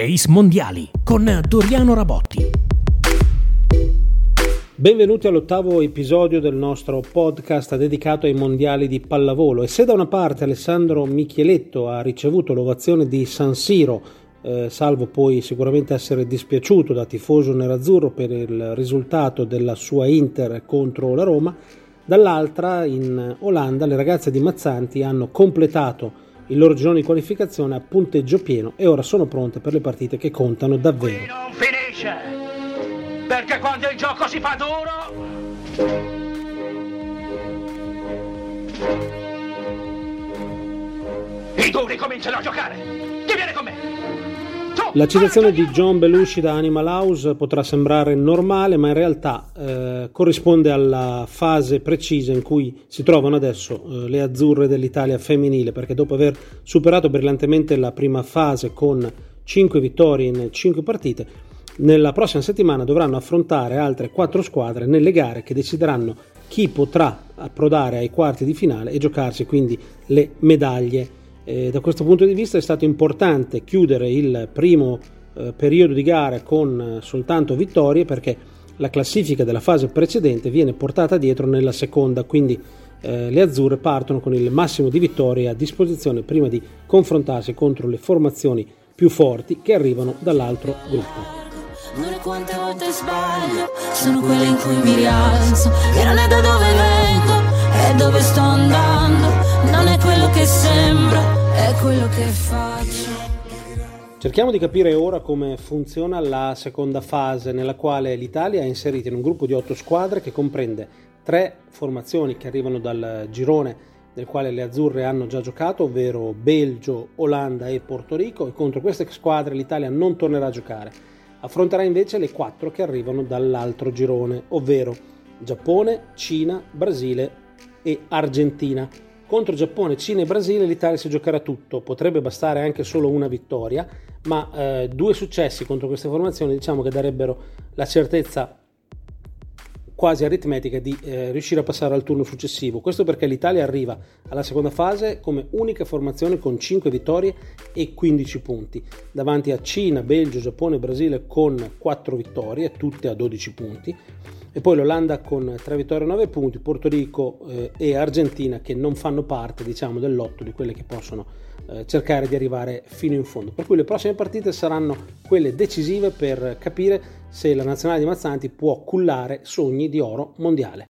Ace Mondiali con Doriano Rabotti. Benvenuti all'ottavo episodio del nostro podcast dedicato ai mondiali di pallavolo. E se da una parte Alessandro Micheletto ha ricevuto l'ovazione di San Siro, eh, salvo poi sicuramente essere dispiaciuto da tifoso nerazzurro per il risultato della sua Inter contro la Roma, dall'altra in Olanda le ragazze di Mazzanti hanno completato il loro girone di qualificazione a punteggio pieno e ora sono pronte per le partite che contano davvero. Qui non finisce, perché quando il gioco si fa duro... I duri cominciano a giocare. Chi viene con me? La citazione di John Belushi da Animal House potrà sembrare normale, ma in realtà eh, corrisponde alla fase precisa in cui si trovano adesso eh, le azzurre dell'Italia femminile, perché dopo aver superato brillantemente la prima fase con 5 vittorie in 5 partite, nella prossima settimana dovranno affrontare altre 4 squadre nelle gare che decideranno chi potrà approdare ai quarti di finale e giocarsi quindi le medaglie. Eh, da questo punto di vista è stato importante chiudere il primo eh, periodo di gara con eh, soltanto vittorie perché la classifica della fase precedente viene portata dietro nella seconda, quindi eh, le azzurre partono con il massimo di vittorie a disposizione prima di confrontarsi contro le formazioni più forti che arrivano dall'altro gruppo. Non è quante volte sbaglio, sono quelle in cui mi rialzo, che non è da dove quello che faccio. Cerchiamo di capire ora come funziona la seconda fase nella quale l'Italia è inserita in un gruppo di otto squadre che comprende tre formazioni che arrivano dal girone nel quale le azzurre hanno già giocato, ovvero Belgio, Olanda e Porto Rico e contro queste squadre l'Italia non tornerà a giocare. Affronterà invece le quattro che arrivano dall'altro girone, ovvero Giappone, Cina, Brasile e Argentina. Contro Giappone, Cina e Brasile l'Italia si giocherà tutto, potrebbe bastare anche solo una vittoria, ma eh, due successi contro queste formazioni diciamo che darebbero la certezza quasi aritmetica di eh, riuscire a passare al turno successivo. Questo perché l'Italia arriva alla seconda fase come unica formazione con 5 vittorie e 15 punti, davanti a Cina, Belgio, Giappone e Brasile con 4 vittorie, tutte a 12 punti, e poi l'Olanda con 3 vittorie e 9 punti, Porto Rico eh, e Argentina che non fanno parte diciamo, dell'otto di quelle che possono eh, cercare di arrivare fino in fondo. Per cui le prossime partite saranno quelle decisive per capire se la nazionale di Mazzanti può cullare sogni di oro mondiale.